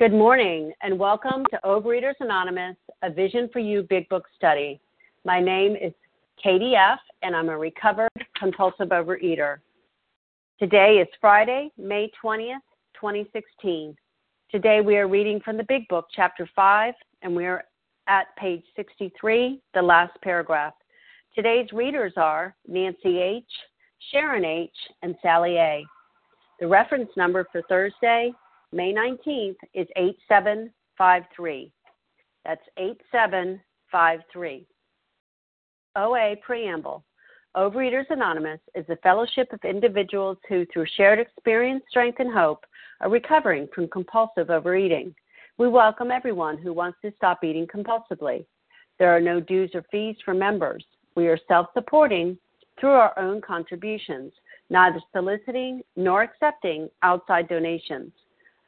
Good morning and welcome to Overeaters Anonymous, a Vision for You Big Book study. My name is Katie F., and I'm a recovered compulsive overeater. Today is Friday, May 20th, 2016. Today we are reading from the Big Book, Chapter 5, and we are at page 63, the last paragraph. Today's readers are Nancy H., Sharon H., and Sally A. The reference number for Thursday, May 19th is 8753. That's 8753. OA Preamble Overeaters Anonymous is a fellowship of individuals who, through shared experience, strength, and hope, are recovering from compulsive overeating. We welcome everyone who wants to stop eating compulsively. There are no dues or fees for members. We are self supporting through our own contributions, neither soliciting nor accepting outside donations.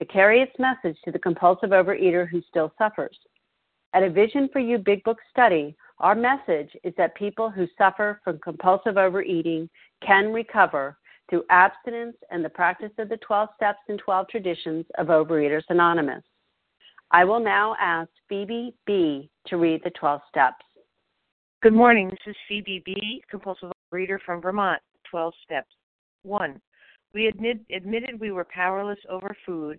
to carry its message to the compulsive overeater who still suffers. At a Vision for You Big Book study, our message is that people who suffer from compulsive overeating can recover through abstinence and the practice of the 12 steps and 12 traditions of Overeaters Anonymous. I will now ask Phoebe B. to read the 12 steps. Good morning. This is Phoebe B., compulsive overeater from Vermont. 12 steps. 1. We admit, admitted we were powerless over food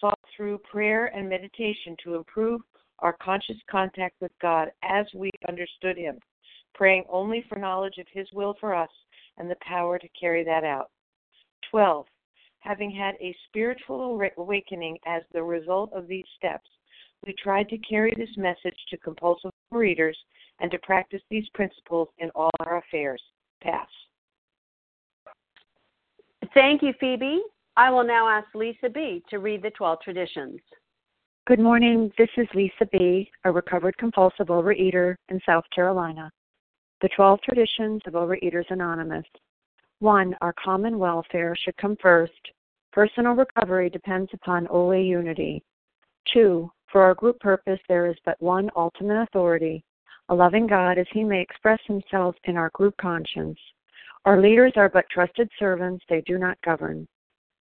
sought through prayer and meditation to improve our conscious contact with God as we understood Him, praying only for knowledge of His will for us and the power to carry that out. 12. Having had a spiritual awakening as the result of these steps, we tried to carry this message to compulsive readers and to practice these principles in all our affairs. Pass. Thank you, Phoebe. I will now ask Lisa B. to read the 12 traditions. Good morning. This is Lisa B., a recovered compulsive overeater in South Carolina. The 12 traditions of Overeaters Anonymous. 1. Our common welfare should come first. Personal recovery depends upon OA unity. 2. For our group purpose, there is but one ultimate authority, a loving God as he may express himself in our group conscience. Our leaders are but trusted servants, they do not govern.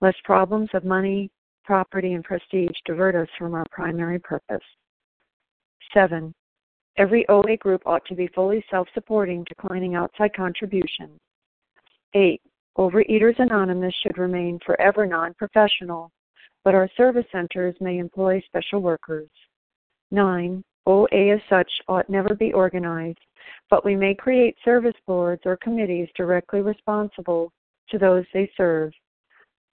lest problems of money, property, and prestige divert us from our primary purpose. 7. Every OA group ought to be fully self supporting, declining outside contributions. 8. Overeaters Anonymous should remain forever non professional, but our service centers may employ special workers. 9. OA as such ought never be organized, but we may create service boards or committees directly responsible to those they serve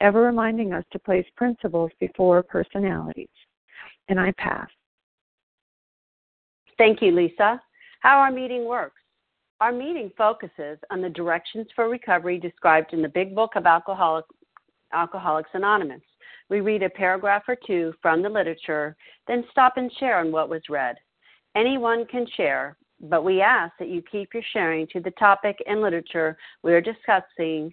ever reminding us to place principles before personalities. And I pass. Thank you, Lisa. How our meeting works. Our meeting focuses on the directions for recovery described in the Big Book of Alcoholic, Alcoholics Anonymous. We read a paragraph or two from the literature, then stop and share on what was read. Anyone can share, but we ask that you keep your sharing to the topic and literature we are discussing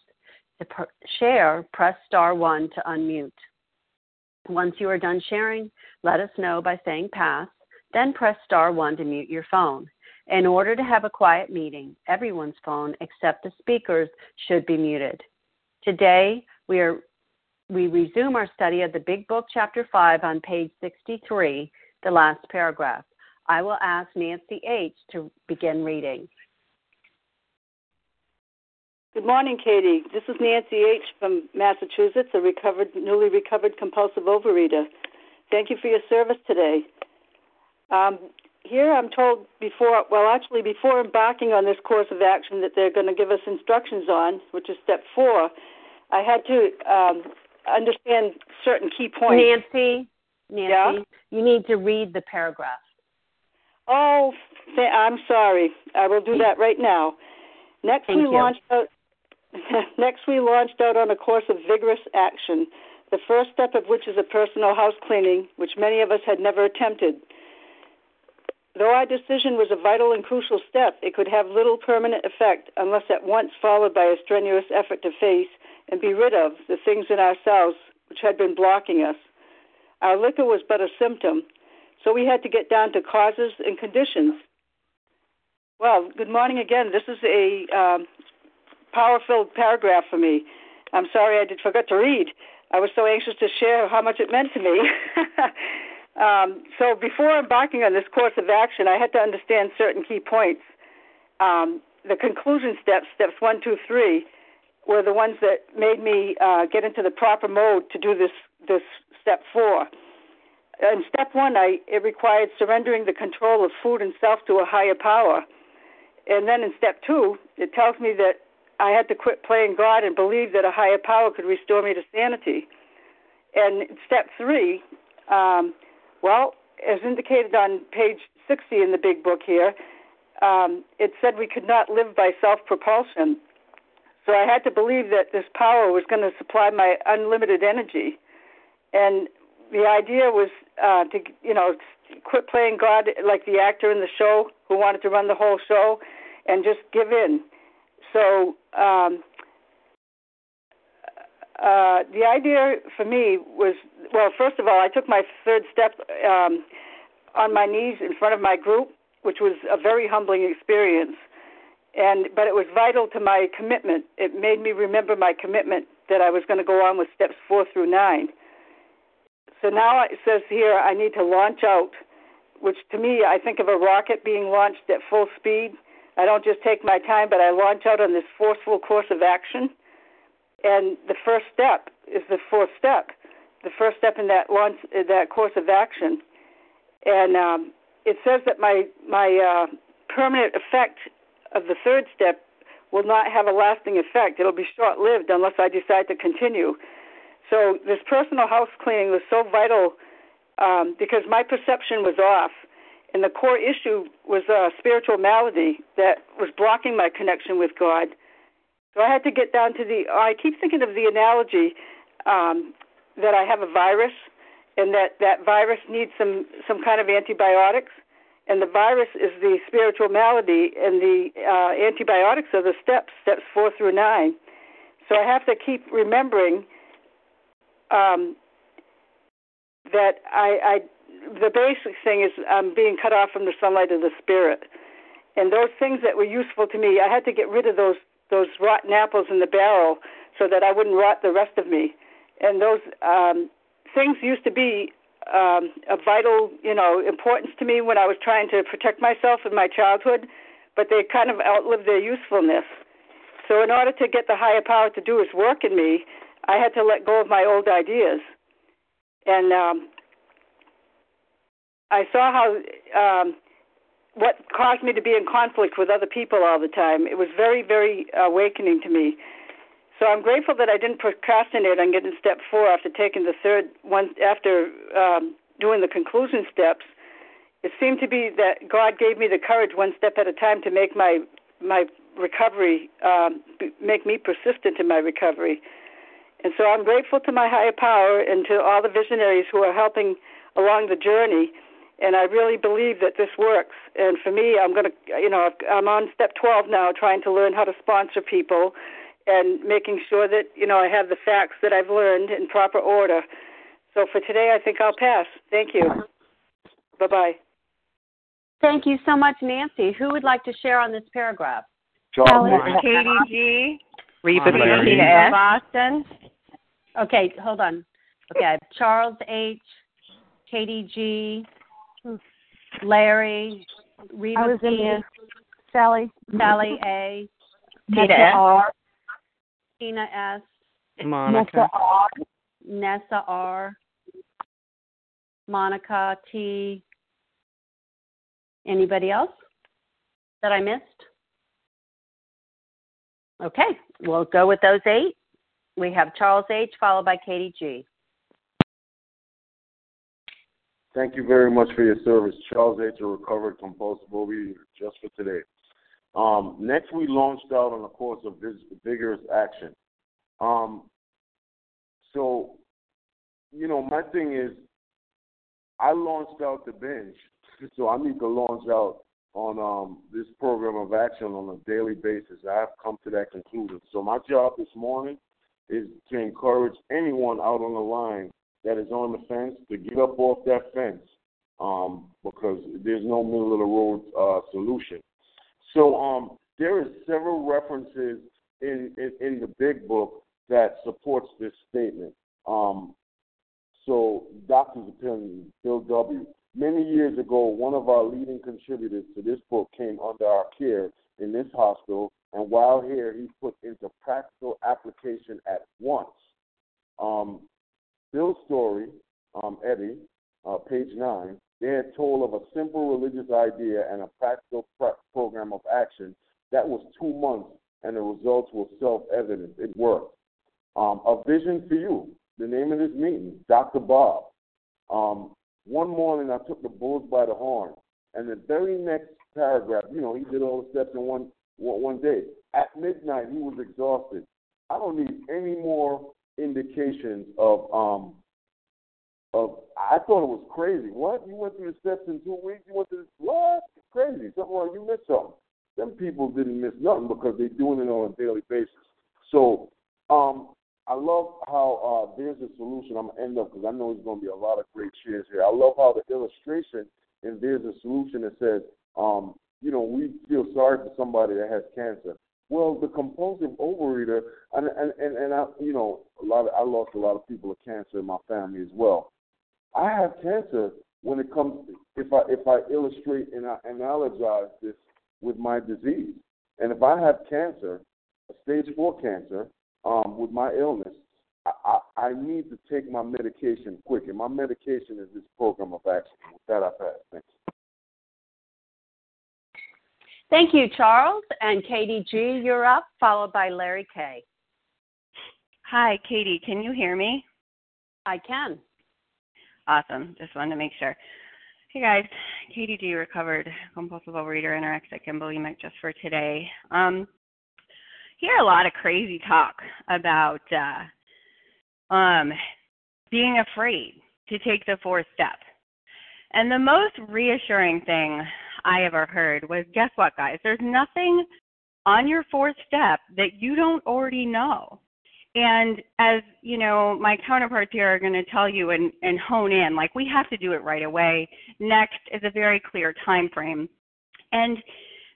To pr- share, press star 1 to unmute. Once you are done sharing, let us know by saying pass, then press star 1 to mute your phone. In order to have a quiet meeting, everyone's phone except the speaker's should be muted. Today, we are we resume our study of the Big Book, Chapter 5, on page 63, the last paragraph. I will ask Nancy H. to begin reading. Good morning, Katie. This is Nancy H. from Massachusetts, a recovered, newly recovered compulsive overeater. Thank you for your service today. Um, here I'm told before, well, actually, before embarking on this course of action that they're going to give us instructions on, which is step four, I had to um, understand certain key points. Nancy, Nancy, Yeah? you need to read the paragraph. Oh, th- I'm sorry. I will do that right now. Next, Thank we you. launched out. next, we launched out on a course of vigorous action. The first step of which is a personal house cleaning, which many of us had never attempted. Though our decision was a vital and crucial step, it could have little permanent effect unless at once followed by a strenuous effort to face and be rid of the things in ourselves which had been blocking us. Our liquor was but a symptom, so we had to get down to causes and conditions. Well, good morning again. This is a um, power-filled paragraph for me. I'm sorry I did forget to read. I was so anxious to share how much it meant to me. um, so before embarking on this course of action, I had to understand certain key points. Um, the conclusion steps, steps one, two, three, were the ones that made me uh, get into the proper mode to do this this step four. In step one, I it required surrendering the control of food and self to a higher power, and then in step two, it tells me that I had to quit playing God and believe that a higher power could restore me to sanity. And step three, um, well, as indicated on page 60 in the big book here, um, it said we could not live by self propulsion. So I had to believe that this power was going to supply my unlimited energy. And the idea was uh, to, you know, quit playing God like the actor in the show who wanted to run the whole show and just give in. So um, uh, the idea for me was well, first of all, I took my third step um, on my knees in front of my group, which was a very humbling experience. And but it was vital to my commitment. It made me remember my commitment that I was going to go on with steps four through nine. So now it says here I need to launch out, which to me I think of a rocket being launched at full speed. I don't just take my time, but I launch out on this forceful course of action. And the first step is the fourth step, the first step in that launch, that course of action. And um, it says that my my uh, permanent effect of the third step will not have a lasting effect. It'll be short lived unless I decide to continue. So this personal house cleaning was so vital um, because my perception was off, and the core issue was a spiritual malady that was blocking my connection with God. So I had to get down to the. I keep thinking of the analogy um, that I have a virus, and that that virus needs some some kind of antibiotics, and the virus is the spiritual malady, and the uh, antibiotics are the steps, steps four through nine. So I have to keep remembering um, that I, I, the basic thing is I'm being cut off from the sunlight of the spirit, and those things that were useful to me, I had to get rid of those those rotten apples in the barrel so that I wouldn't rot the rest of me. And those um, things used to be um, of vital, you know, importance to me when I was trying to protect myself in my childhood, but they kind of outlived their usefulness. So, in order to get the higher power to do His work in me, I had to let go of my old ideas, and um, I saw how um, what caused me to be in conflict with other people all the time. It was very, very awakening to me. So I'm grateful that I didn't procrastinate on getting step four after taking the third one after um, doing the conclusion steps. It seemed to be that God gave me the courage one step at a time to make my my recovery um, make me persistent in my recovery. And so I'm grateful to my higher power and to all the visionaries who are helping along the journey. And I really believe that this works. And for me, I'm going to, you know, I'm on step 12 now, trying to learn how to sponsor people and making sure that you know I have the facts that I've learned in proper order. So for today, I think I'll pass. Thank you. Bye bye. Thank you so much, Nancy. Who would like to share on this paragraph? Charles. Katie G. Reba Katie Boston. Okay, hold on. Okay, I have Charles H, Katie G, Larry, Reba I was in P, there. Sally. Sally A, Tina Nessa S. R. Tina S, Monica. Nessa R. Nessa R, Monica T. Anybody else that I missed? Okay, we'll go with those eight. We have Charles H. followed by Katie G. Thank you very much for your service. Charles H., a recovered compulsive overeater, just for today. Um, next, we launched out on a course of vigorous action. Um, so, you know, my thing is, I launched out the binge, so I need to launch out on um, this program of action on a daily basis. I have come to that conclusion. So, my job this morning is to encourage anyone out on the line that is on the fence to get up off that fence um, because there's no middle of the road uh, solution. So um, there is several references in, in, in the big book that supports this statement. Um, so doctor's opinion, Bill W. Many years ago, one of our leading contributors to this book came under our care in this hospital, and while here, he put into practical application at once. Um, Bill's story, um, Ebby, uh, page 9, they had told of a simple religious idea and a practical program of action that was two months, and the results were self evident. It worked. Um, a vision for you. The name of this meeting, Dr. Bob. Um, one morning, I took the bulls by the horn, and the very next paragraph, you know, he did all the steps in one one day. At midnight, he was exhausted. I don't need any more indications of um of I thought it was crazy. What? You went through the steps in two weeks? You went through this what? Crazy. Something wrong, you missed something. Them people didn't miss nothing because they're doing it on a daily basis. So um I love how uh, there's a solution. I'm gonna end up because I know there's gonna be a lot of great shares here. I love how the illustration and there's a solution that says, um, you know, we feel sorry for somebody that has cancer. Well, the compulsive overeater, and and and, and I, you know, a lot. Of, I lost a lot of people to cancer in my family as well. I have cancer when it comes. If I if I illustrate and I analogize this with my disease, and if I have cancer, a stage four cancer, um, with my illness, I, I, I need to take my medication quick, and my medication is this program of action. That, I pass. Thanks. Thank you, Charles. And Katie G., you're up, followed by Larry K. Hi, Katie. Can you hear me? I can. Awesome. Just wanted to make sure. Hey guys, Katie G, recovered compulsive overeater, anorexic, and bulimic just for today. Um, hear a lot of crazy talk about uh, um, being afraid to take the fourth step. And the most reassuring thing I ever heard was guess what, guys? There's nothing on your fourth step that you don't already know. And as you know, my counterparts here are going to tell you and, and hone in, like we have to do it right away. Next is a very clear time frame. And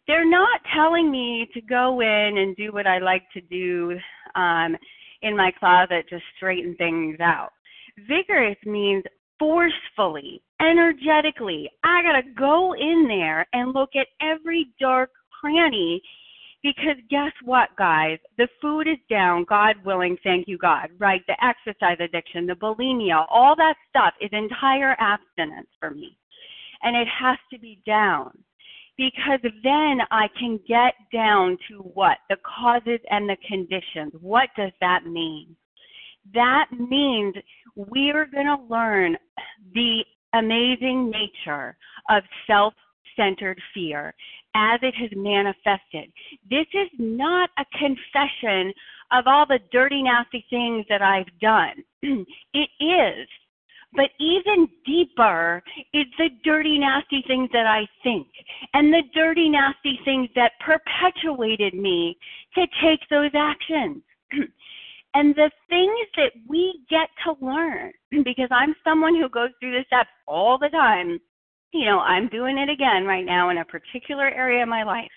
they're not telling me to go in and do what I like to do um, in my closet, just straighten things out. Vigorous means forcefully, energetically. I got to go in there and look at every dark cranny because guess what, guys? The food is down, God willing, thank you, God, right? The exercise addiction, the bulimia, all that stuff is entire abstinence for me. And it has to be down because then I can get down to what? The causes and the conditions. What does that mean? That means we're going to learn the amazing nature of self centered fear as it has manifested. This is not a confession of all the dirty, nasty things that I've done. it is but even deeper is the dirty, nasty things that I think and the dirty, nasty things that perpetuated me to take those actions. and the things that we get to learn, because I'm someone who goes through the steps all the time, you know, I'm doing it again right now in a particular area of my life.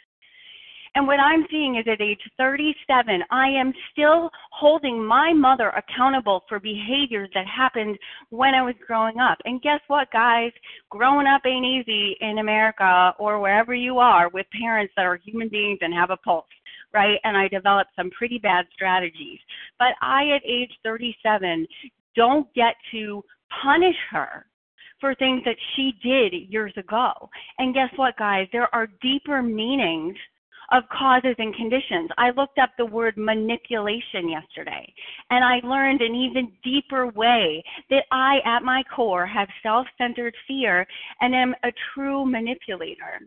And what I'm seeing is at age 37, I am still holding my mother accountable for behaviors that happened when I was growing up. And guess what, guys? Growing up ain't easy in America or wherever you are with parents that are human beings and have a pulse, right? And I developed some pretty bad strategies. But I, at age 37, don't get to punish her for things that she did years ago. And guess what, guys? There are deeper meanings of causes and conditions. I looked up the word manipulation yesterday, and I learned an even deeper way that I, at my core, have self centered fear and am a true manipulator.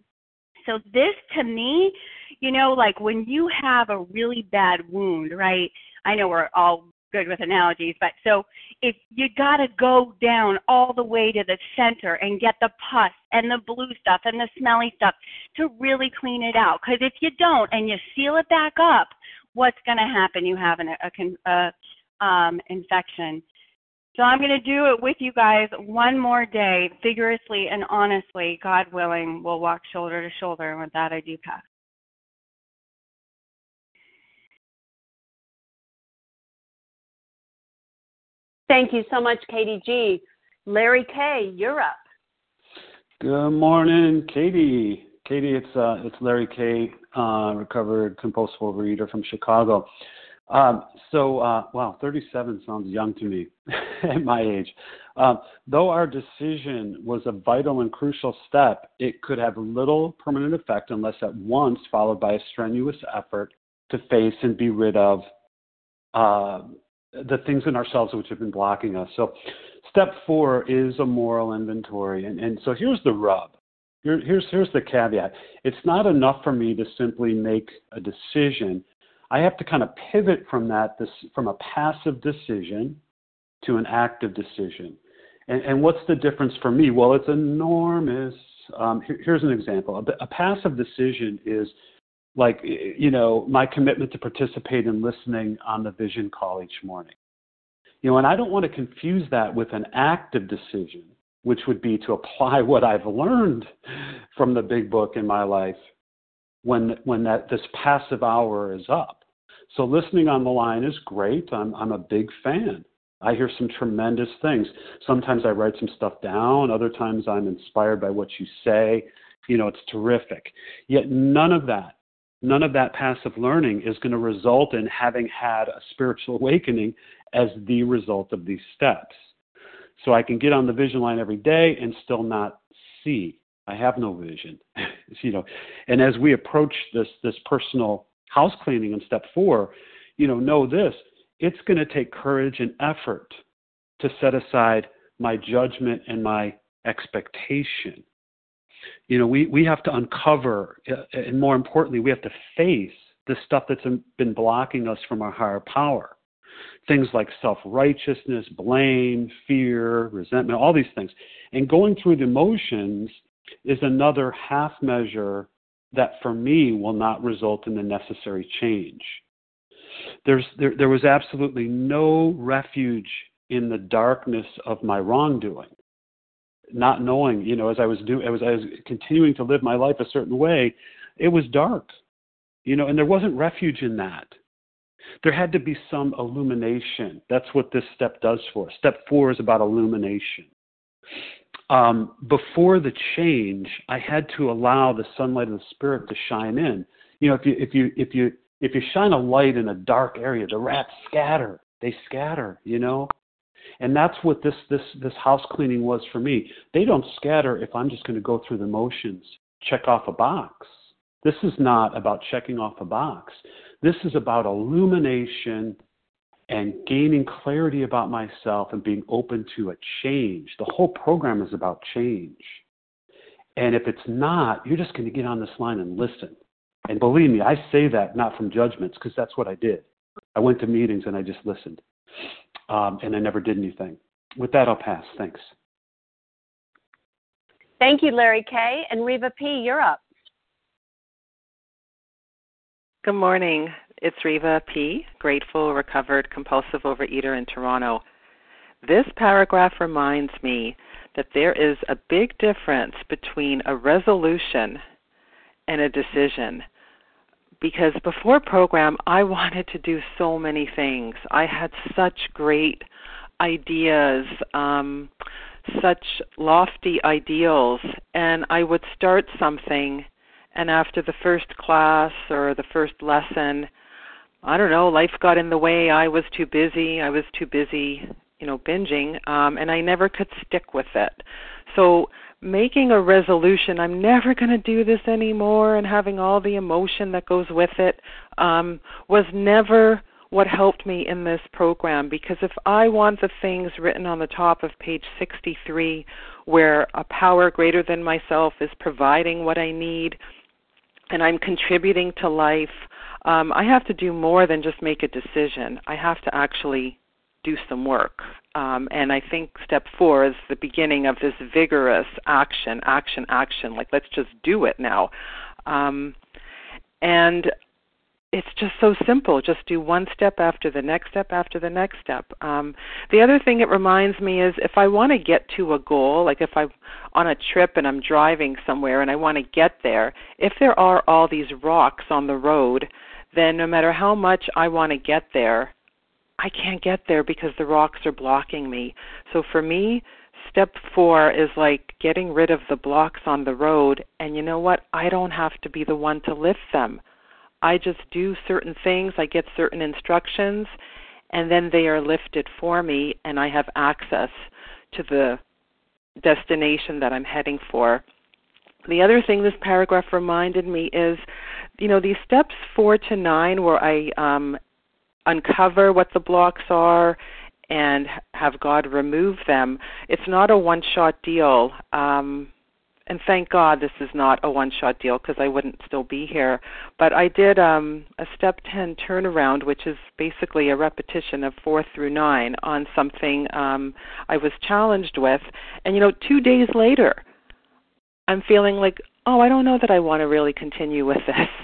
So, this to me, you know, like when you have a really bad wound, right? I know we're all good with analogies, but so if you got to go down all the way to the center and get the pus and the blue stuff and the smelly stuff to really clean it out. Because if you don't and you seal it back up, what's going to happen? You have an a, a um, infection. So I'm going to do it with you guys one more day, vigorously and honestly. God willing, we'll walk shoulder to shoulder. And with that, I do pass. Thank you so much, Katie G. Larry K., you're up. Good morning, Katie. Katie, it's uh, it's Larry K., uh, recovered compulsive overeater from Chicago. Um, so, uh, wow, 37 sounds young to me at my age. Um, though our decision was a vital and crucial step, it could have little permanent effect unless at once followed by a strenuous effort to face and be rid of uh, the things in ourselves which have been blocking us. So, step four is a moral inventory. And, and so, here's the rub. Here, here's, here's the caveat it's not enough for me to simply make a decision. I have to kind of pivot from that, this, from a passive decision to an active decision. And, and what's the difference for me? Well, it's enormous. Um, here, here's an example. A, a passive decision is like you know my commitment to participate in listening on the vision call each morning you know and i don't want to confuse that with an active decision which would be to apply what i've learned from the big book in my life when when that this passive hour is up so listening on the line is great i'm i'm a big fan i hear some tremendous things sometimes i write some stuff down other times i'm inspired by what you say you know it's terrific yet none of that none of that passive learning is going to result in having had a spiritual awakening as the result of these steps. So I can get on the vision line every day and still not see. I have no vision. you know, and as we approach this this personal house cleaning in step four, you know, know this: it's going to take courage and effort to set aside my judgment and my expectation you know, we, we have to uncover, uh, and more importantly, we have to face the stuff that's been blocking us from our higher power. Things like self righteousness, blame, fear, resentment, all these things. And going through the emotions is another half measure that for me will not result in the necessary change. There's, there, there was absolutely no refuge in the darkness of my wrongdoing. Not knowing, you know, as I was doing, as I was continuing to live my life a certain way, it was dark, you know, and there wasn't refuge in that. There had to be some illumination. That's what this step does for us. Step four is about illumination. Um, before the change, I had to allow the sunlight of the spirit to shine in. You know, if you if you if you if you shine a light in a dark area, the rats scatter. They scatter, you know? And that's what this this this house cleaning was for me. They don't scatter if I'm just going to go through the motions, check off a box. This is not about checking off a box. This is about illumination and gaining clarity about myself and being open to a change. The whole program is about change. And if it's not, you're just going to get on this line and listen. And believe me, I say that not from judgments because that's what I did. I went to meetings and I just listened. Um, and I never did anything. With that, I'll pass. Thanks. Thank you, Larry K. And Reva P., you're up. Good morning. It's Reva P., grateful, recovered, compulsive overeater in Toronto. This paragraph reminds me that there is a big difference between a resolution and a decision because before program I wanted to do so many things. I had such great ideas, um, such lofty ideals, and I would start something and after the first class or the first lesson, I don't know, life got in the way. I was too busy. I was too busy, you know, binging, um, and I never could stick with it. So making a resolution i'm never going to do this anymore and having all the emotion that goes with it um, was never what helped me in this program because if i want the things written on the top of page 63 where a power greater than myself is providing what i need and i'm contributing to life um, i have to do more than just make a decision i have to actually do some work. Um, and I think step four is the beginning of this vigorous action, action, action. Like, let's just do it now. Um, and it's just so simple. Just do one step after the next step after the next step. Um, the other thing it reminds me is if I want to get to a goal, like if I'm on a trip and I'm driving somewhere and I want to get there, if there are all these rocks on the road, then no matter how much I want to get there, I can't get there because the rocks are blocking me. So for me, step four is like getting rid of the blocks on the road. And you know what? I don't have to be the one to lift them. I just do certain things, I get certain instructions, and then they are lifted for me, and I have access to the destination that I'm heading for. The other thing this paragraph reminded me is, you know, these steps four to nine, where I um, uncover what the blocks are and have God remove them. It's not a one shot deal. Um, and thank God this is not a one shot deal because I wouldn't still be here. But I did um, a step 10 turnaround, which is basically a repetition of 4 through 9 on something um, I was challenged with. And, you know, two days later, I'm feeling like, oh, I don't know that I want to really continue with this.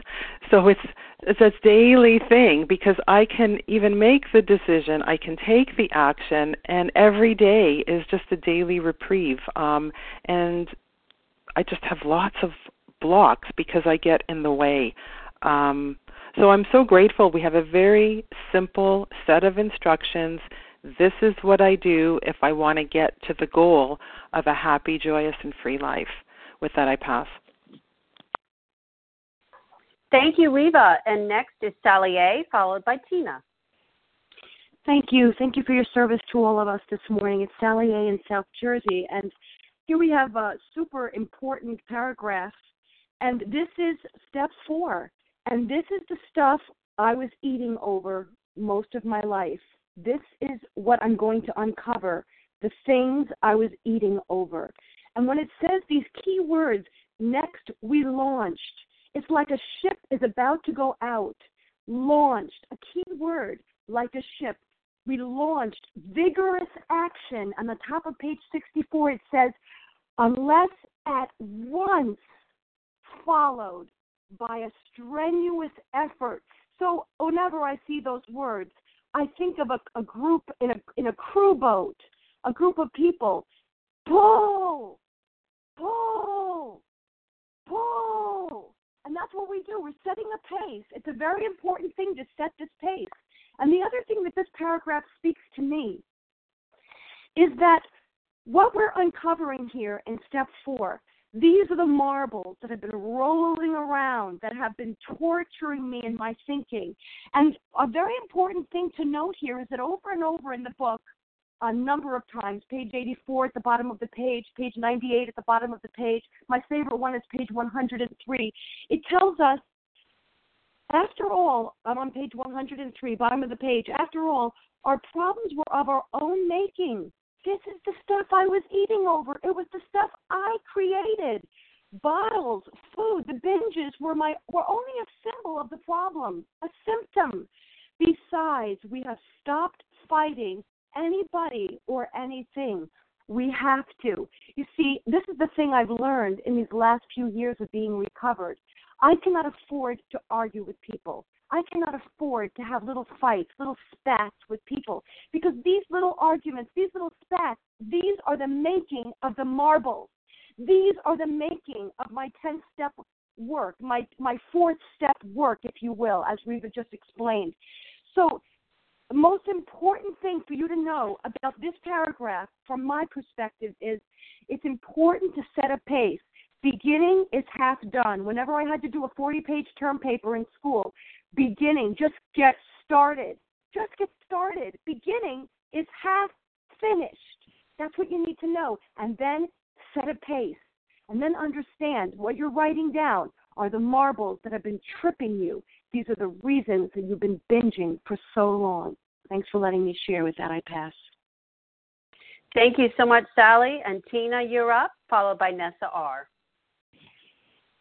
So it's it's a daily thing because I can even make the decision, I can take the action, and every day is just a daily reprieve. Um, and I just have lots of blocks because I get in the way. Um, so I'm so grateful. We have a very simple set of instructions. This is what I do if I want to get to the goal of a happy, joyous, and free life. With that, I pass. Thank you, Reva. And next is Sally A, followed by Tina. Thank you. Thank you for your service to all of us this morning. It's Sally A in South Jersey. And here we have a super important paragraph. And this is step four. And this is the stuff I was eating over most of my life. This is what I'm going to uncover the things I was eating over. And when it says these key words, next we launched, it's like a ship is about to go out, launched, a key word, like a ship, we launched vigorous action. On the top of page 64, it says, unless at once followed by a strenuous effort. So whenever I see those words, I think of a, a group in a in a crew boat, a group of people. Pull, pull, pull. And that's what we do. We're setting a pace. It's a very important thing to set this pace. And the other thing that this paragraph speaks to me is that what we're uncovering here in step four, these are the marbles that have been rolling around, that have been torturing me in my thinking. And a very important thing to note here is that over and over in the book, a number of times, page 84 at the bottom of the page, page 98 at the bottom of the page, my favorite one is page 103, it tells us after all, I'm on page 103, bottom of the page. After all, our problems were of our own making. This is the stuff I was eating over. It was the stuff I created. Bottles, food, the binges were my were only a symbol of the problem, a symptom. Besides, we have stopped fighting anybody or anything. We have to. You see, this is the thing I've learned in these last few years of being recovered. I cannot afford to argue with people. I cannot afford to have little fights, little spats with people because these little arguments, these little spats, these are the making of the marbles. These are the making of my 10 step work, my, my fourth step work, if you will, as we've just explained. So, the most important thing for you to know about this paragraph, from my perspective, is it's important to set a pace. Beginning is half done. Whenever I had to do a 40 page term paper in school, beginning, just get started. Just get started. Beginning is half finished. That's what you need to know. And then set a pace. And then understand what you're writing down are the marbles that have been tripping you. These are the reasons that you've been binging for so long. Thanks for letting me share with that. I pass. Thank you so much, Sally. And Tina, you're up, followed by Nessa R.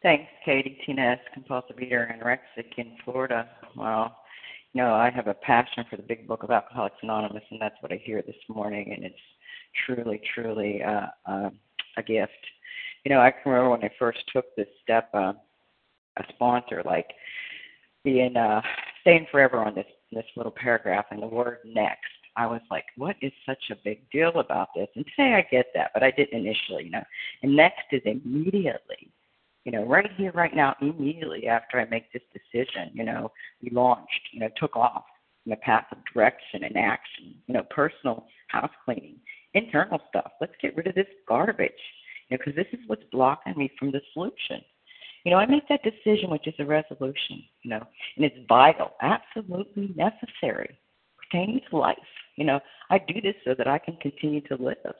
Thanks, Katie. Tina S., compulsive eater, anorexic in Florida. Well, you know, I have a passion for the big book of Alcoholics Anonymous, and that's what I hear this morning, and it's truly, truly uh, uh, a gift. You know, I can remember when I first took this step, uh, a sponsor, like being uh, staying forever on this this little paragraph and the word next. I was like, what is such a big deal about this? And today I get that, but I didn't initially, you know. And next is immediately you know, right here, right now, immediately after I make this decision, you know, we launched, you know, took off in a path of direction and action, you know, personal house cleaning, internal stuff. Let's get rid of this garbage, you know, because this is what's blocking me from the solution. You know, I make that decision, which is a resolution, you know, and it's vital, absolutely necessary, pertaining to life. You know, I do this so that I can continue to live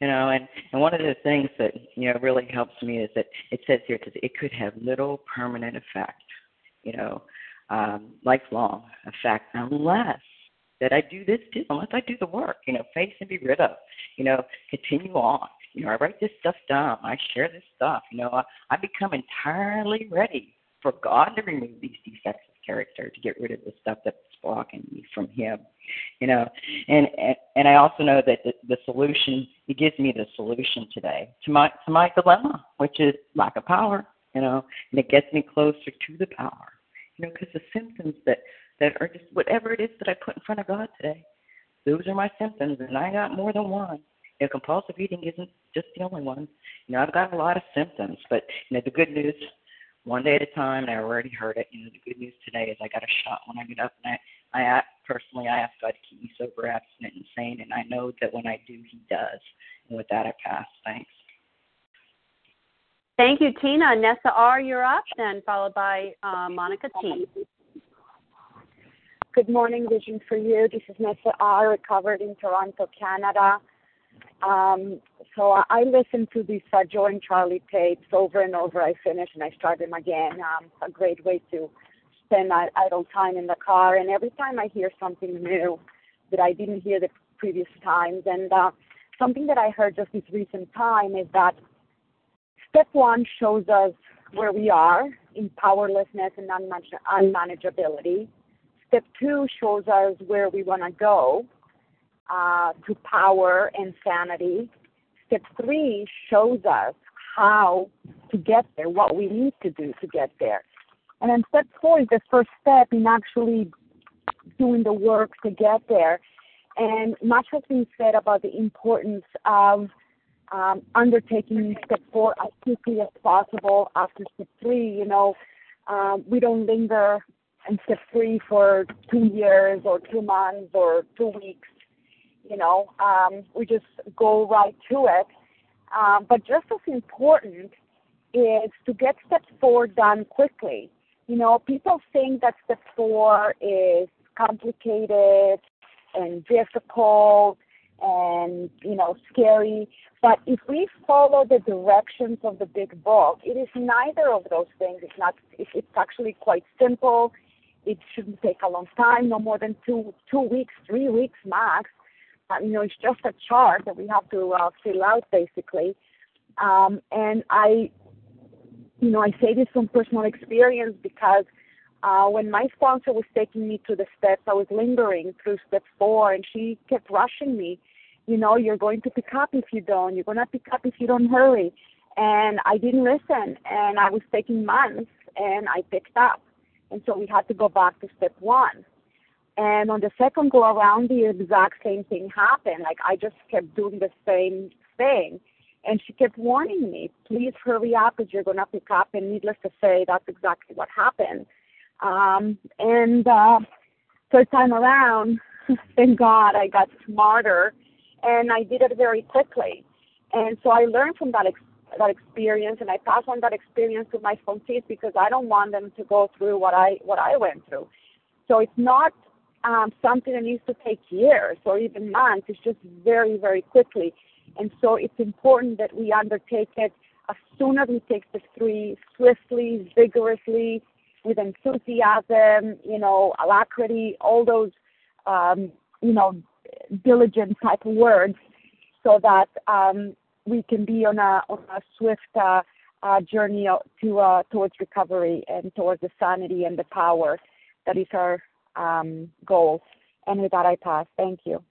you know and and one of the things that you know really helps me is that it says here that it could have little permanent effect you know um lifelong effect unless that I do this too, unless I do the work, you know, face and be rid of, you know, continue on. You know, I write this stuff down, I share this stuff, you know, I, I become entirely ready for God to remove these defects of character, to get rid of the stuff that's blocking me from Him you know? And and, and i also know that the, the solution he gives me the solution today to my to my dilemma which is lack of power you know? And it gets me closer to the power you know because the symptoms that that are just whatever it is that i put in front of god today those are my symptoms and i got more than one. You know compulsive eating isn't just the only one. You know i've got a lot of symptoms but you know the good news one day at a time and i already heard it you know the good news today is i got a shot when i get up and i I personally, I ask God to keep me sober, abstinent, and sane, and I know that when I do, He does. And with that, I pass. Thanks. Thank you, Tina. Nessa R., you're up, then followed by uh, Monica T. Good morning, Vision for You. This is Nessa R., recovered in Toronto, Canada. Um, so I, I listen to these uh, Joe and Charlie tapes over and over. I finish and I start them again. Um, a great way to spend my idle time in the car, and every time I hear something new that I didn't hear the previous times, and uh, something that I heard just this recent time is that step one shows us where we are in powerlessness and unmanage- unmanageability. Step two shows us where we want to go to power and sanity. Step three shows us how to get there, what we need to do to get there. And then step four is the first step in actually doing the work to get there. And much has been said about the importance of um, undertaking step four as quickly as possible after step three. You know, um, we don't linger in step three for two years or two months or two weeks. You know, um, we just go right to it. Um, but just as important is to get step four done quickly. You know, people think that step four is complicated and difficult and you know scary but if we follow the directions of the big book it is neither of those things it's not it's actually quite simple it shouldn't take a long time no more than two two weeks three weeks max you know it's just a chart that we have to uh, fill out basically um, and i you know i say this from personal experience because uh, when my sponsor was taking me to the steps, I was lingering through step four, and she kept rushing me. You know, you're going to pick up if you don't. You're going to pick up if you don't hurry. And I didn't listen, and I was taking months, and I picked up. And so we had to go back to step one. And on the second go around, the exact same thing happened. Like I just kept doing the same thing. And she kept warning me, please hurry up because you're going to pick up. And needless to say, that's exactly what happened. Um, and uh, third time around, thank God, I got smarter, and I did it very quickly. And so I learned from that that experience, and I pass on that experience to my sponsees because I don't want them to go through what I what I went through. So it's not um, something that needs to take years or even months. It's just very very quickly. And so it's important that we undertake it as soon as we take the three swiftly, vigorously, with enthusiasm, you know, alacrity, all those, um, you know, diligent type of words, so that um, we can be on a on a swift uh, uh, journey to uh, towards recovery and towards the sanity and the power that is our um, goal. And with that, I pass. Thank you.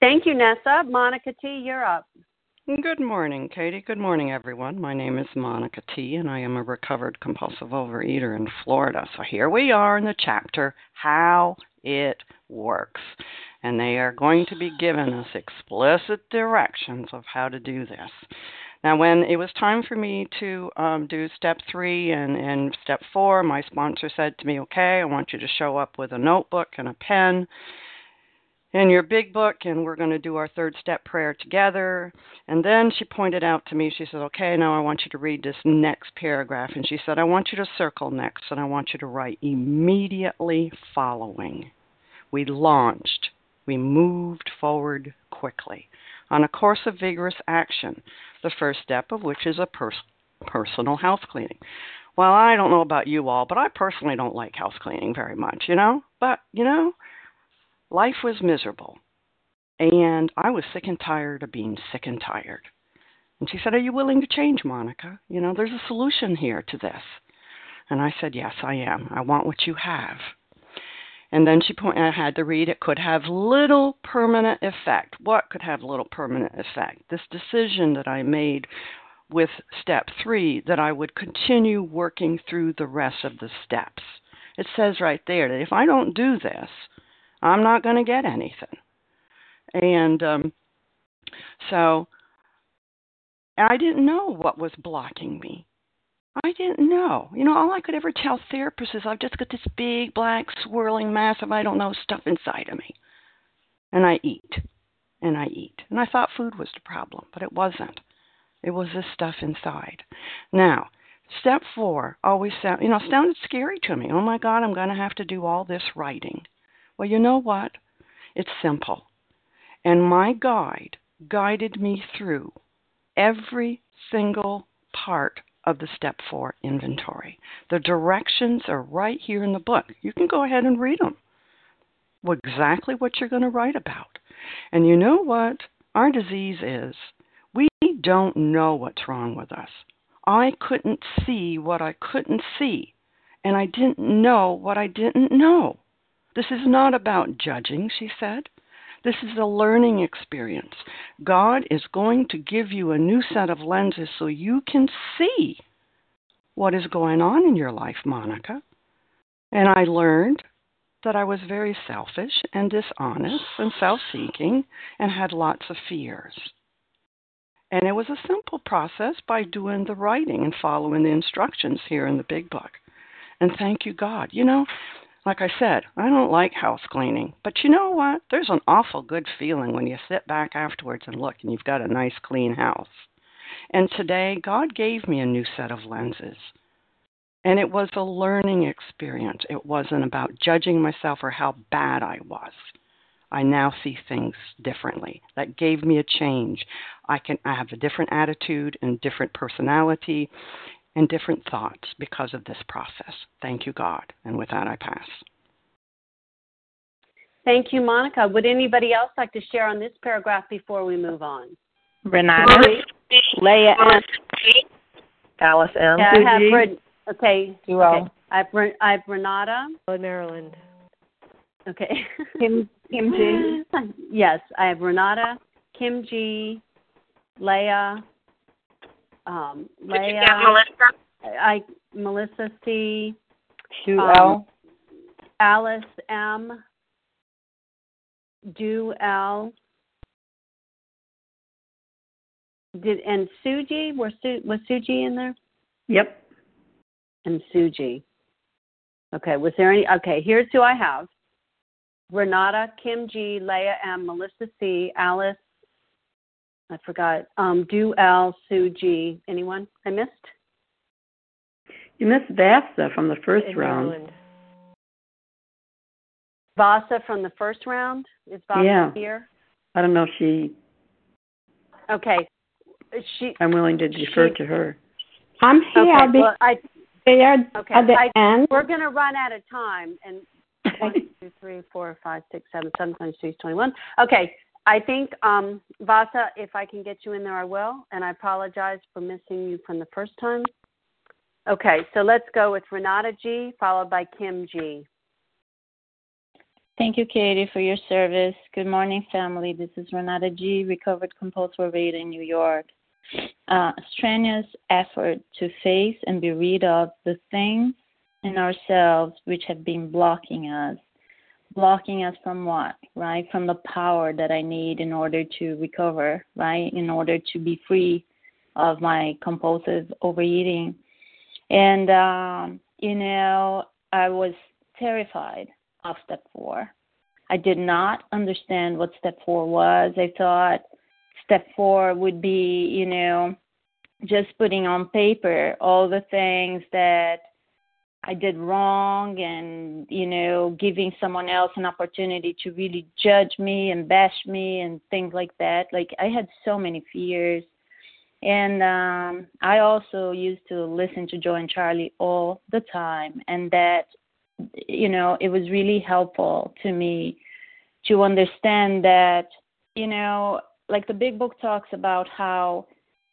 Thank you, Nessa. Monica T., you're up. Good morning, Katie. Good morning, everyone. My name is Monica T., and I am a recovered compulsive overeater in Florida. So here we are in the chapter How It Works. And they are going to be giving us explicit directions of how to do this. Now, when it was time for me to um, do step three and, and step four, my sponsor said to me, Okay, I want you to show up with a notebook and a pen in your big book and we're going to do our third step prayer together. And then she pointed out to me, she said, Okay, now I want you to read this next paragraph. And she said, I want you to circle next and I want you to write immediately following. We launched, we moved forward quickly on a course of vigorous action, the first step of which is a pers- personal house cleaning. Well, I don't know about you all, but I personally don't like house cleaning very much, you know? But, you know, Life was miserable, and I was sick and tired of being sick and tired. And she said, Are you willing to change, Monica? You know, there's a solution here to this. And I said, Yes, I am. I want what you have. And then she pointed, I had to read, it could have little permanent effect. What could have little permanent effect? This decision that I made with step three that I would continue working through the rest of the steps. It says right there that if I don't do this, I'm not going to get anything. And um, so I didn't know what was blocking me. I didn't know. You know, all I could ever tell therapists is I've just got this big, black, swirling mass of I don't know stuff inside of me. And I eat. And I eat. And I thought food was the problem, but it wasn't. It was this stuff inside. Now, step four always sound you know, sounded scary to me. Oh my God, I'm gonna have to do all this writing. Well, you know what? It's simple. And my guide guided me through every single part of the step four inventory. The directions are right here in the book. You can go ahead and read them. Exactly what you're going to write about. And you know what? Our disease is we don't know what's wrong with us. I couldn't see what I couldn't see and I didn't know what I didn't know. This is not about judging, she said. This is a learning experience. God is going to give you a new set of lenses so you can see what is going on in your life, Monica. And I learned that I was very selfish and dishonest and self seeking and had lots of fears. And it was a simple process by doing the writing and following the instructions here in the big book. And thank you, God. You know, like I said, I don't like house cleaning, but you know what? There's an awful good feeling when you sit back afterwards and look and you've got a nice clean house. And today, God gave me a new set of lenses. And it was a learning experience. It wasn't about judging myself or how bad I was. I now see things differently. That gave me a change. I can I have a different attitude and different personality and different thoughts because of this process. Thank you, God. And with that, I pass. Thank you, Monica. Would anybody else like to share on this paragraph before we move on? Renata, Leah M. Alice M. Yeah, I have Ren- okay. You all. Okay. I've, Ren- I've Renata. Maryland. Okay. Kim, Kim G. yes, I have Renata, Kim G, Leah, um, Leah. Melissa? I Melissa C. Sue um, L. Alice M. Do L. Did and Sue G were Su, was Sue G in there? Yep. And Sue G. Okay. Was there any? Okay. Here's who I have: Renata, Kim G, Leah M, Melissa C, Alice. I forgot. Um, Do Al Sue G. Anyone I missed? You missed Vasa from the first In round. Maryland. Vasa from the first round. Is Vasa Yeah. here? I don't know if she. Okay. She. I'm willing to defer She- to her. I'm here. Okay. I'll be Well, I. there Okay. at the I, end. We're going to run out of time. And one, two, three, four, five, six, seven, seven times two is 21. Okay. I think, um, Vasa, if I can get you in there, I will. And I apologize for missing you from the first time. Okay. So let's go with Renata G, followed by Kim G. Thank you, Katie, for your service. Good morning, family. This is Renata G., recovered compulsive reader in New York. Uh, strenuous effort to face and be rid of the things in ourselves which have been blocking us. Blocking us from what, right? From the power that I need in order to recover, right? In order to be free of my compulsive overeating. And, um, you know, I was terrified of step four. I did not understand what step four was. I thought step four would be, you know, just putting on paper all the things that I did wrong and, you know, giving someone else an opportunity to really judge me and bash me and things like that. Like I had so many fears. And um I also used to listen to Joe and Charlie all the time and that you know, it was really helpful to me to understand that, you know, like the big book talks about how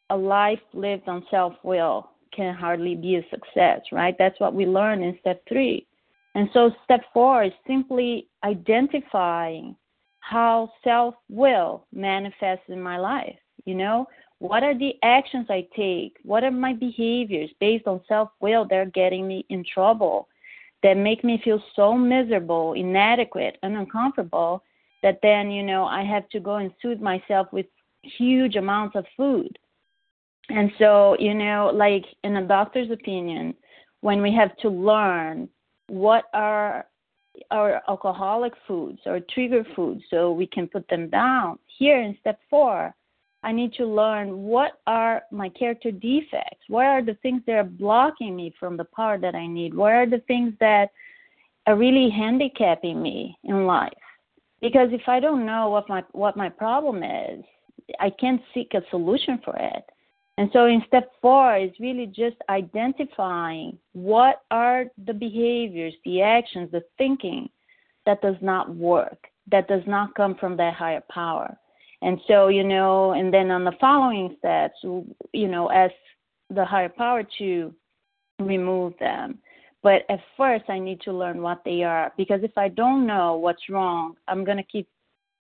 a life lived on self will can hardly be a success, right? That's what we learn in step three. And so step four is simply identifying how self will manifests in my life. You know, what are the actions I take? What are my behaviors based on self will that are getting me in trouble? that make me feel so miserable, inadequate, and uncomfortable that then, you know, I have to go and soothe myself with huge amounts of food. And so, you know, like in a doctor's opinion, when we have to learn what are our alcoholic foods or trigger foods so we can put them down, here in step four, I need to learn what are my character defects? What are the things that are blocking me from the power that I need? What are the things that are really handicapping me in life? Because if I don't know what my what my problem is, I can't seek a solution for it. And so in step four is really just identifying what are the behaviors, the actions, the thinking that does not work, that does not come from that higher power. And so, you know, and then on the following steps, you know, ask the higher power to remove them. But at first, I need to learn what they are because if I don't know what's wrong, I'm going to keep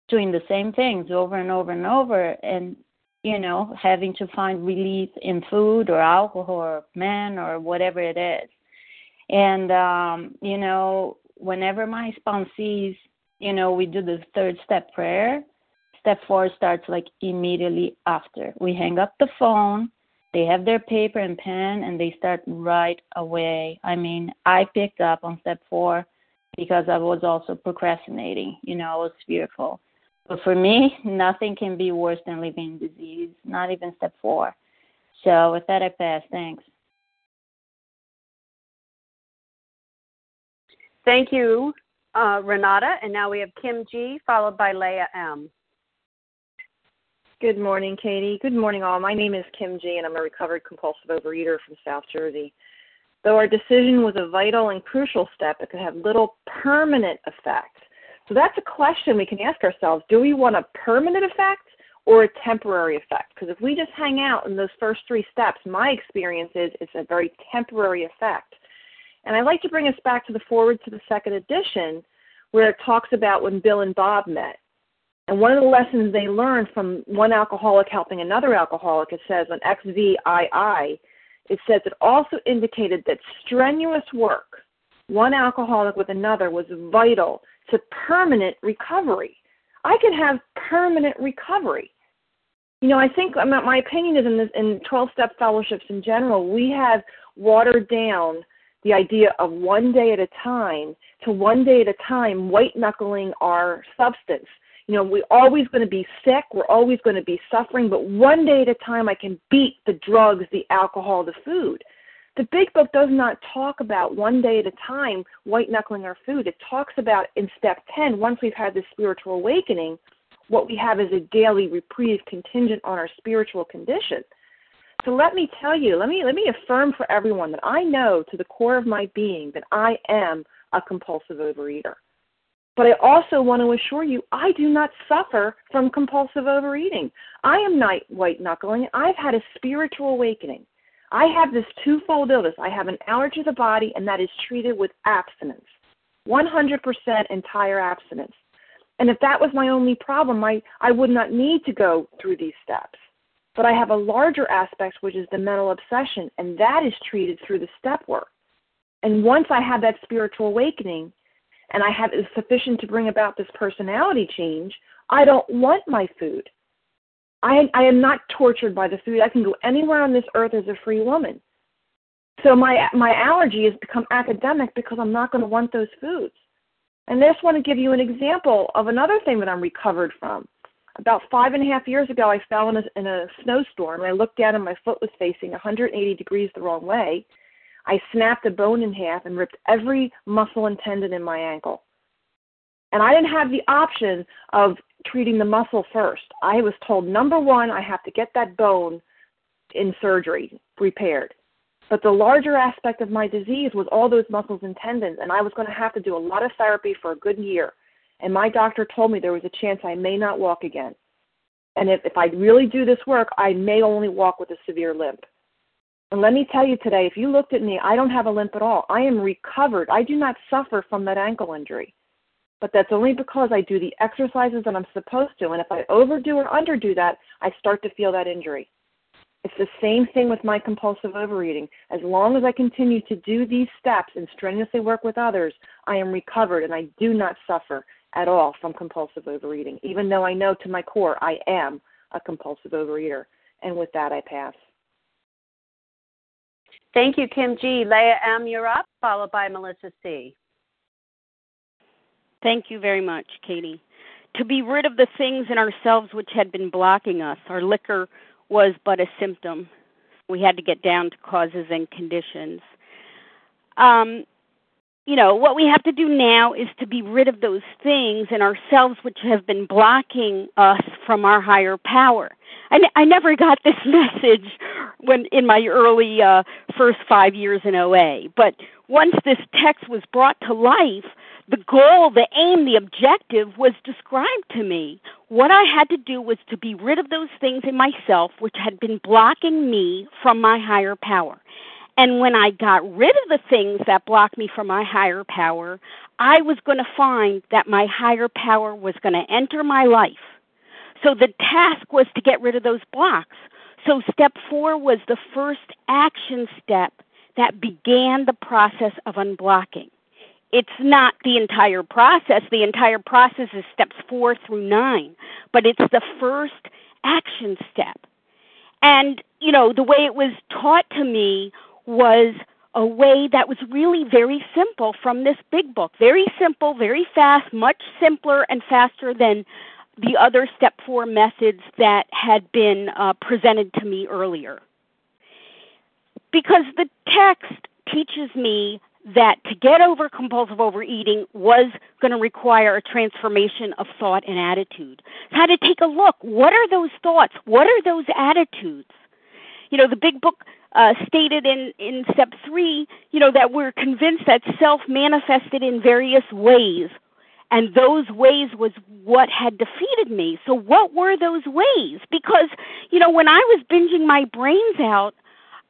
doing the same things over and over and over and you know having to find relief in food or alcohol or men or whatever it is. And um you know whenever my sponsees you know we do the third step prayer step four starts like immediately after. We hang up the phone they have their paper and pen and they start right away. I mean i picked up on step four because i was also procrastinating you know i was fearful but for me, nothing can be worse than living in disease, not even step four. So with that, I pass. Thanks. Thank you, uh, Renata. And now we have Kim G, followed by Leah M. Good morning, Katie. Good morning, all. My name is Kim G, and I'm a recovered compulsive overeater from South Jersey. Though our decision was a vital and crucial step, it could have little permanent effect so that's a question we can ask ourselves. Do we want a permanent effect or a temporary effect? Because if we just hang out in those first three steps, my experience is it's a very temporary effect. And I like to bring us back to the foreword to the second edition where it talks about when Bill and Bob met. And one of the lessons they learned from one alcoholic helping another alcoholic, it says on XVII, it says it also indicated that strenuous work, one alcoholic with another, was vital to permanent recovery. I could have permanent recovery. You know, I think my opinion is in this in 12 step fellowships in general, we have watered down the idea of one day at a time to one day at a time white knuckling our substance. You know, we're always going to be sick, we're always going to be suffering, but one day at a time I can beat the drugs, the alcohol, the food. The big book does not talk about one day at a time white knuckling our food. It talks about in step 10, once we've had this spiritual awakening, what we have is a daily reprieve contingent on our spiritual condition. So let me tell you, let me let me affirm for everyone that I know to the core of my being that I am a compulsive overeater. But I also want to assure you, I do not suffer from compulsive overeating. I am not white knuckling. I've had a spiritual awakening. I have this twofold illness. I have an allergy to the body, and that is treated with abstinence 100% entire abstinence. And if that was my only problem, I, I would not need to go through these steps. But I have a larger aspect, which is the mental obsession, and that is treated through the step work. And once I have that spiritual awakening, and I have it sufficient to bring about this personality change, I don't want my food. I I am not tortured by the food. I can go anywhere on this earth as a free woman. So my my allergy has become academic because I'm not going to want those foods. And I just want to give you an example of another thing that I'm recovered from. About five and a half years ago, I fell in a, in a snowstorm, and I looked down, and my foot was facing 180 degrees the wrong way. I snapped a bone in half and ripped every muscle and tendon in my ankle. And I didn't have the option of treating the muscle first. I was told number one, I have to get that bone in surgery repaired. But the larger aspect of my disease was all those muscles and tendons, and I was going to have to do a lot of therapy for a good year. And my doctor told me there was a chance I may not walk again. And if, if I really do this work, I may only walk with a severe limp. And let me tell you today, if you looked at me, I don't have a limp at all. I am recovered. I do not suffer from that ankle injury but that's only because I do the exercises that I'm supposed to. And if I overdo or underdo that, I start to feel that injury. It's the same thing with my compulsive overeating. As long as I continue to do these steps and strenuously work with others, I am recovered and I do not suffer at all from compulsive overeating, even though I know to my core I am a compulsive overeater. And with that, I pass. Thank you, Kim G. Leah M., you're up, followed by Melissa C. Thank you very much, Katie. To be rid of the things in ourselves which had been blocking us. Our liquor was but a symptom. We had to get down to causes and conditions. Um, you know, what we have to do now is to be rid of those things in ourselves which have been blocking us from our higher power. I, n- I never got this message when in my early uh, first five years in OA, but once this text was brought to life, the goal, the aim, the objective was described to me. What I had to do was to be rid of those things in myself which had been blocking me from my higher power. And when I got rid of the things that blocked me from my higher power, I was going to find that my higher power was going to enter my life. So the task was to get rid of those blocks. So step four was the first action step that began the process of unblocking. It's not the entire process. The entire process is steps four through nine, but it's the first action step. And, you know, the way it was taught to me was a way that was really very simple from this big book. Very simple, very fast, much simpler and faster than the other step four methods that had been uh, presented to me earlier. Because the text teaches me that to get over compulsive overeating was going to require a transformation of thought and attitude. So I had to take a look. What are those thoughts? What are those attitudes? You know, the big book uh, stated in, in step three, you know, that we're convinced that self manifested in various ways. And those ways was what had defeated me. So, what were those ways? Because, you know, when I was binging my brains out,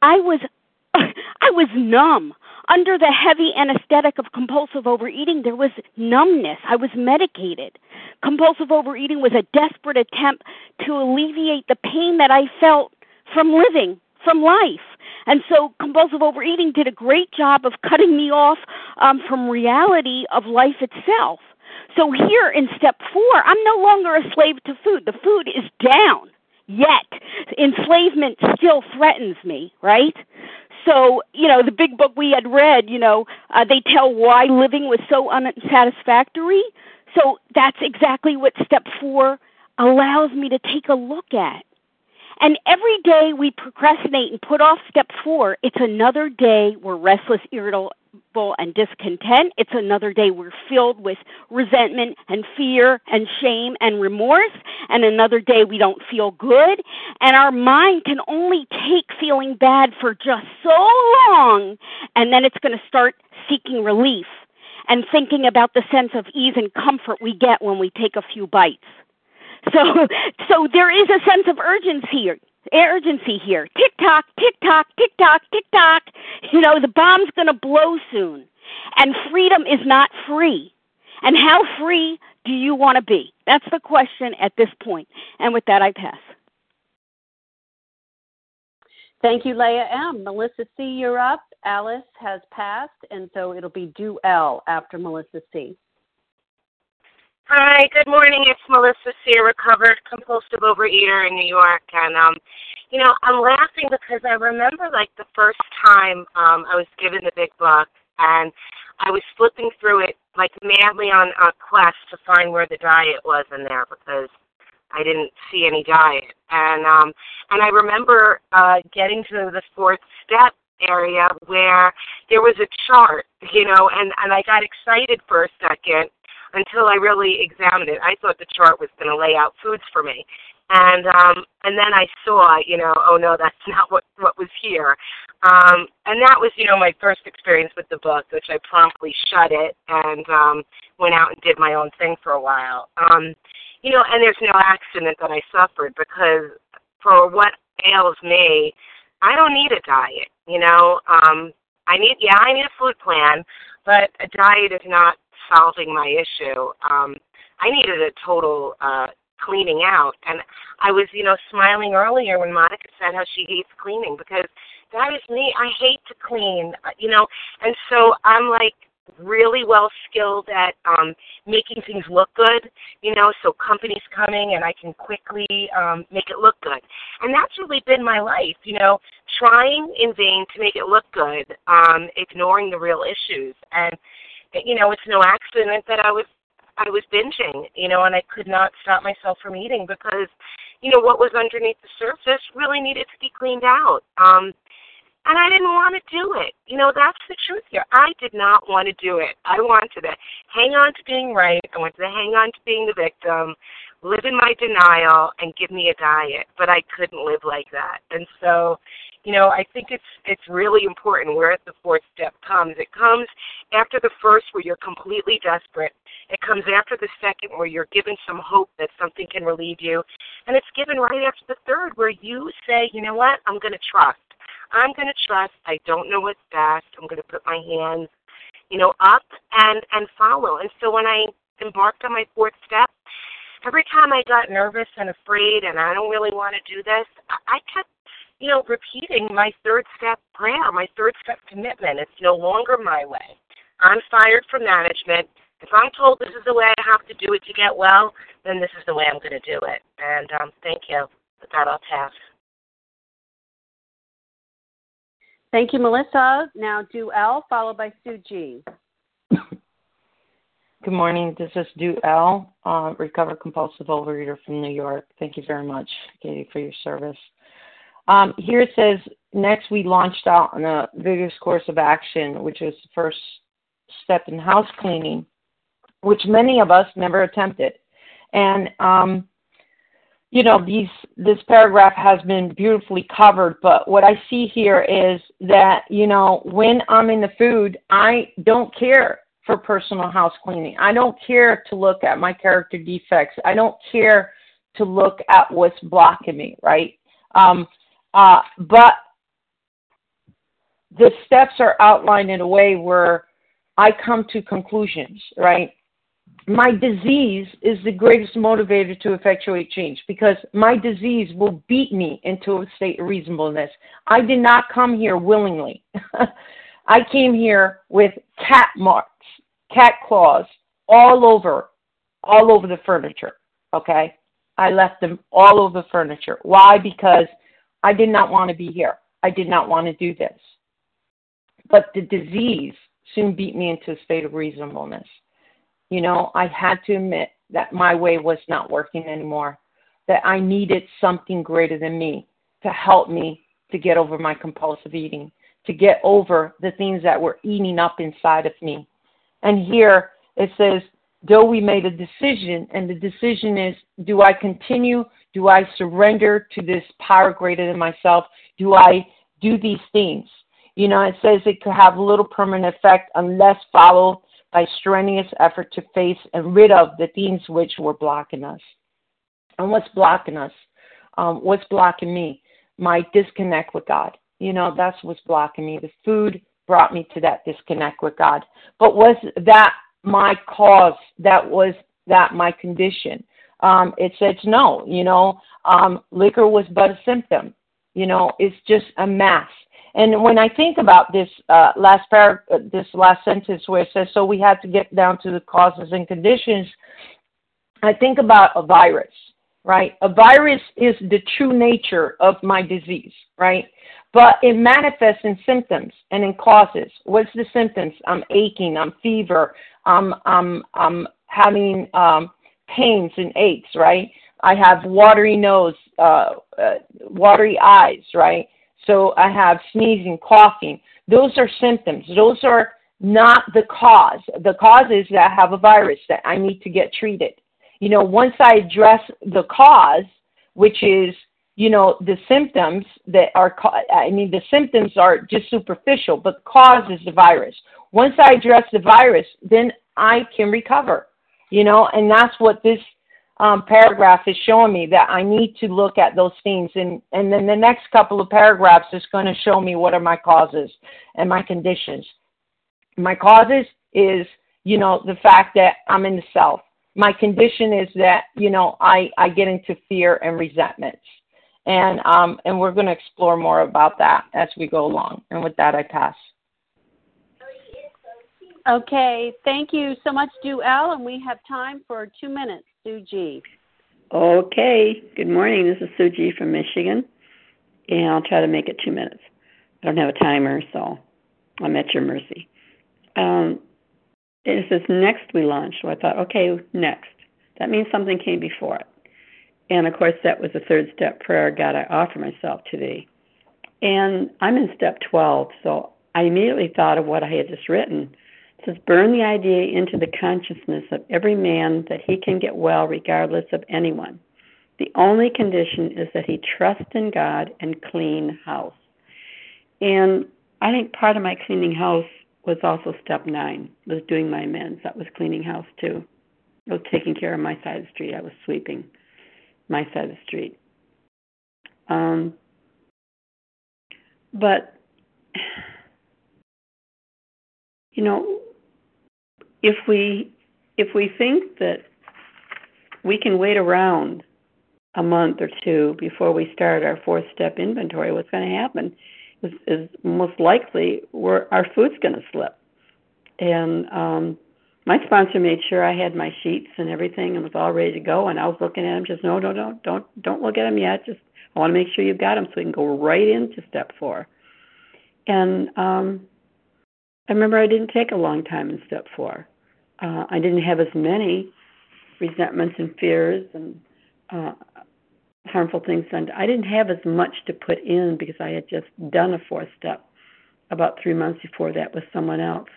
I was I was numb. Under the heavy anesthetic of compulsive overeating, there was numbness. I was medicated. Compulsive overeating was a desperate attempt to alleviate the pain that I felt from living, from life. And so compulsive overeating did a great job of cutting me off um, from reality of life itself. So here in step four, I'm no longer a slave to food. The food is down. Yet enslavement still threatens me, right? So, you know, the big book we had read, you know, uh, they tell why living was so unsatisfactory. So that's exactly what step four allows me to take a look at. And every day we procrastinate and put off step four, it's another day we're restless, irritable, and discontent. It's another day we're filled with resentment and fear and shame and remorse. And another day we don't feel good. And our mind can only take feeling bad for just so long. And then it's going to start seeking relief and thinking about the sense of ease and comfort we get when we take a few bites. So, so there is a sense of urgency here urgency here. Tick tock, tick tock, tick tock, tick tock. You know, the bomb's going to blow soon. And freedom is not free. And how free do you want to be? That's the question at this point. And with that, I pass. Thank you, Leah M. Melissa C., you're up. Alice has passed, and so it'll be Do L after Melissa C. Hi, good morning. It's Melissa a recovered compulsive overeater in New York. And, um, you know, I'm laughing because I remember, like, the first time um, I was given the big book, and I was flipping through it, like, madly on a quest to find where the diet was in there because I didn't see any diet. And, um, and I remember uh, getting to the fourth step area where there was a chart, you know, and, and I got excited for a second until I really examined it. I thought the chart was going to lay out foods for me. And um and then I saw, you know, oh no, that's not what what was here. Um and that was, you know, my first experience with the book, which I promptly shut it and um went out and did my own thing for a while. Um you know, and there's no accident that I suffered because for what ails me, I don't need a diet, you know. Um I need yeah, I need a food plan, but a diet is not solving my issue. Um, I needed a total uh, cleaning out, and I was, you know, smiling earlier when Monica said how she hates cleaning because that is me. I hate to clean, uh, you know, and so I'm like really well skilled at um making things look good you know? So companies coming and i can quickly um make it look good. And that's really been my life you know? Trying in vain to make it look good um ignoring the real issues. And you know, it's no accident that I was I was binging, you know, and I could not stop myself from eating because, you know, what was underneath the surface really needed to be cleaned out. Um and I didn't want to do it. You know, that's the truth here. I did not want to do it. I wanted to hang on to being right. I wanted to hang on to being the victim, live in my denial, and give me a diet. But I couldn't live like that. And so, you know, I think it's it's really important where the fourth step comes. It comes after the first where you're completely desperate. It comes after the second where you're given some hope that something can relieve you. And it's given right after the third where you say, you know what, I'm going to trust. I'm going to trust. I don't know what's best. I'm going to put my hands, you know, up and and follow. And so when I embarked on my fourth step, every time I got nervous and afraid, and I don't really want to do this, I kept you know, repeating my third step prayer, my third step commitment. It's no longer my way. I'm fired from management. If I'm told this is the way I have to do it to get well, then this is the way I'm going to do it. And um, thank you. With that, I'll pass. Thank you, Melissa. Now, Do L, followed by Sue G. Good morning. This is Do L, uh, recovered compulsive overeater from New York. Thank you very much, Katie, for your service. Um, here it says, next we launched out on a vigorous course of action, which was the first step in house cleaning, which many of us never attempted. And, um, you know, these, this paragraph has been beautifully covered, but what I see here is that, you know, when I'm in the food, I don't care for personal house cleaning. I don't care to look at my character defects. I don't care to look at what's blocking me, right? Um, uh, but the steps are outlined in a way where I come to conclusions, right? My disease is the greatest motivator to effectuate change because my disease will beat me into a state of reasonableness. I did not come here willingly. I came here with cat marks, cat claws all over, all over the furniture. Okay. I left them all over the furniture. Why? Because I did not want to be here. I did not want to do this. But the disease soon beat me into a state of reasonableness. You know, I had to admit that my way was not working anymore, that I needed something greater than me to help me to get over my compulsive eating, to get over the things that were eating up inside of me. And here it says, though we made a decision, and the decision is do I continue? Do I surrender to this power greater than myself? Do I do these things? You know, it says it could have little permanent effect unless followed by strenuous effort to face and rid of the things which were blocking us. And what's blocking us? Um, what's blocking me? My disconnect with God. You know, that's what's blocking me. The food brought me to that disconnect with God. But was that my cause? That was that my condition? Um, it says no. You know, um, liquor was but a symptom. You know, it's just a mass. And when I think about this uh, last par- uh, this last sentence where it says, "So we had to get down to the causes and conditions," I think about a virus, right? A virus is the true nature of my disease, right? But it manifests in symptoms and in causes. What's the symptoms? I'm aching. I'm fever. I'm I'm I'm having um, pains and aches, right? I have watery nose, uh, uh, watery eyes, right? So I have sneezing, coughing. Those are symptoms. Those are not the cause. The cause is that I have a virus that I need to get treated. You know, once I address the cause, which is, you know, the symptoms that are, I mean, the symptoms are just superficial, but the cause is the virus. Once I address the virus, then I can recover, you know, and that's what this um, paragraph is showing me that I need to look at those things. And, and then the next couple of paragraphs is going to show me what are my causes and my conditions. My causes is, you know, the fact that I'm in the self. My condition is that, you know, I, I get into fear and resentments. And, um, and we're going to explore more about that as we go along. And with that, I pass. Okay, thank you so much, Do L, and we have time for two minutes. Sue G. Okay. Good morning. This is Sue G from Michigan, and I'll try to make it two minutes. I don't have a timer, so I'm at your mercy. Um, it says next we launch. So I thought, okay, next. That means something came before it. And of course, that was the third step prayer God, I offer myself to thee. And I'm in step 12, so I immediately thought of what I had just written It says, burn the idea into the consciousness of every man that he can get well regardless of anyone. The only condition is that he trust in God and clean house. And I think part of my cleaning house was also step nine, was doing my amends. That was cleaning house too. I was taking care of my side of the street. I was sweeping my side of the street. Um, but you know, if we if we think that we can wait around a month or two before we start our fourth step inventory, what's going to happen is, is most likely we're, our food's going to slip. And um, my sponsor made sure I had my sheets and everything and was all ready to go. And I was looking at them, just no, no, no, don't, don't look at them yet. Just I want to make sure you've got them so we can go right into step four. And um, I remember I didn't take a long time in step four. Uh, I didn't have as many resentments and fears and uh, harmful things done. I didn't have as much to put in because I had just done a fourth step about three months before that with someone else.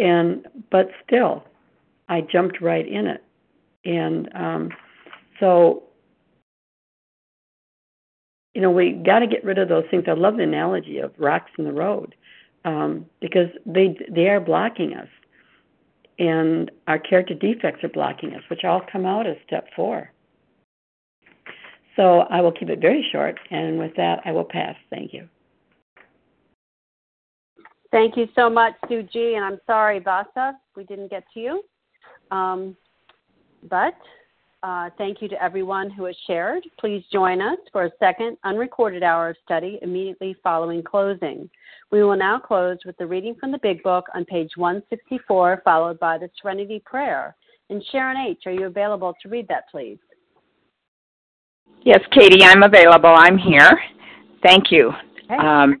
And but still, I jumped right in it. And um, so, you know, we got to get rid of those things. I love the analogy of rocks in the road um, because they they are blocking us, and our character defects are blocking us, which all come out as step four. So I will keep it very short, and with that, I will pass. Thank you. Thank you so much, Sue G. And I'm sorry, Vasa, we didn't get to you. Um, but uh, thank you to everyone who has shared. Please join us for a second unrecorded hour of study immediately following closing. We will now close with the reading from the Big Book on page 164, followed by the Serenity Prayer. And Sharon H., are you available to read that, please? Yes, Katie, I'm available. I'm here. Thank you. Okay. Um,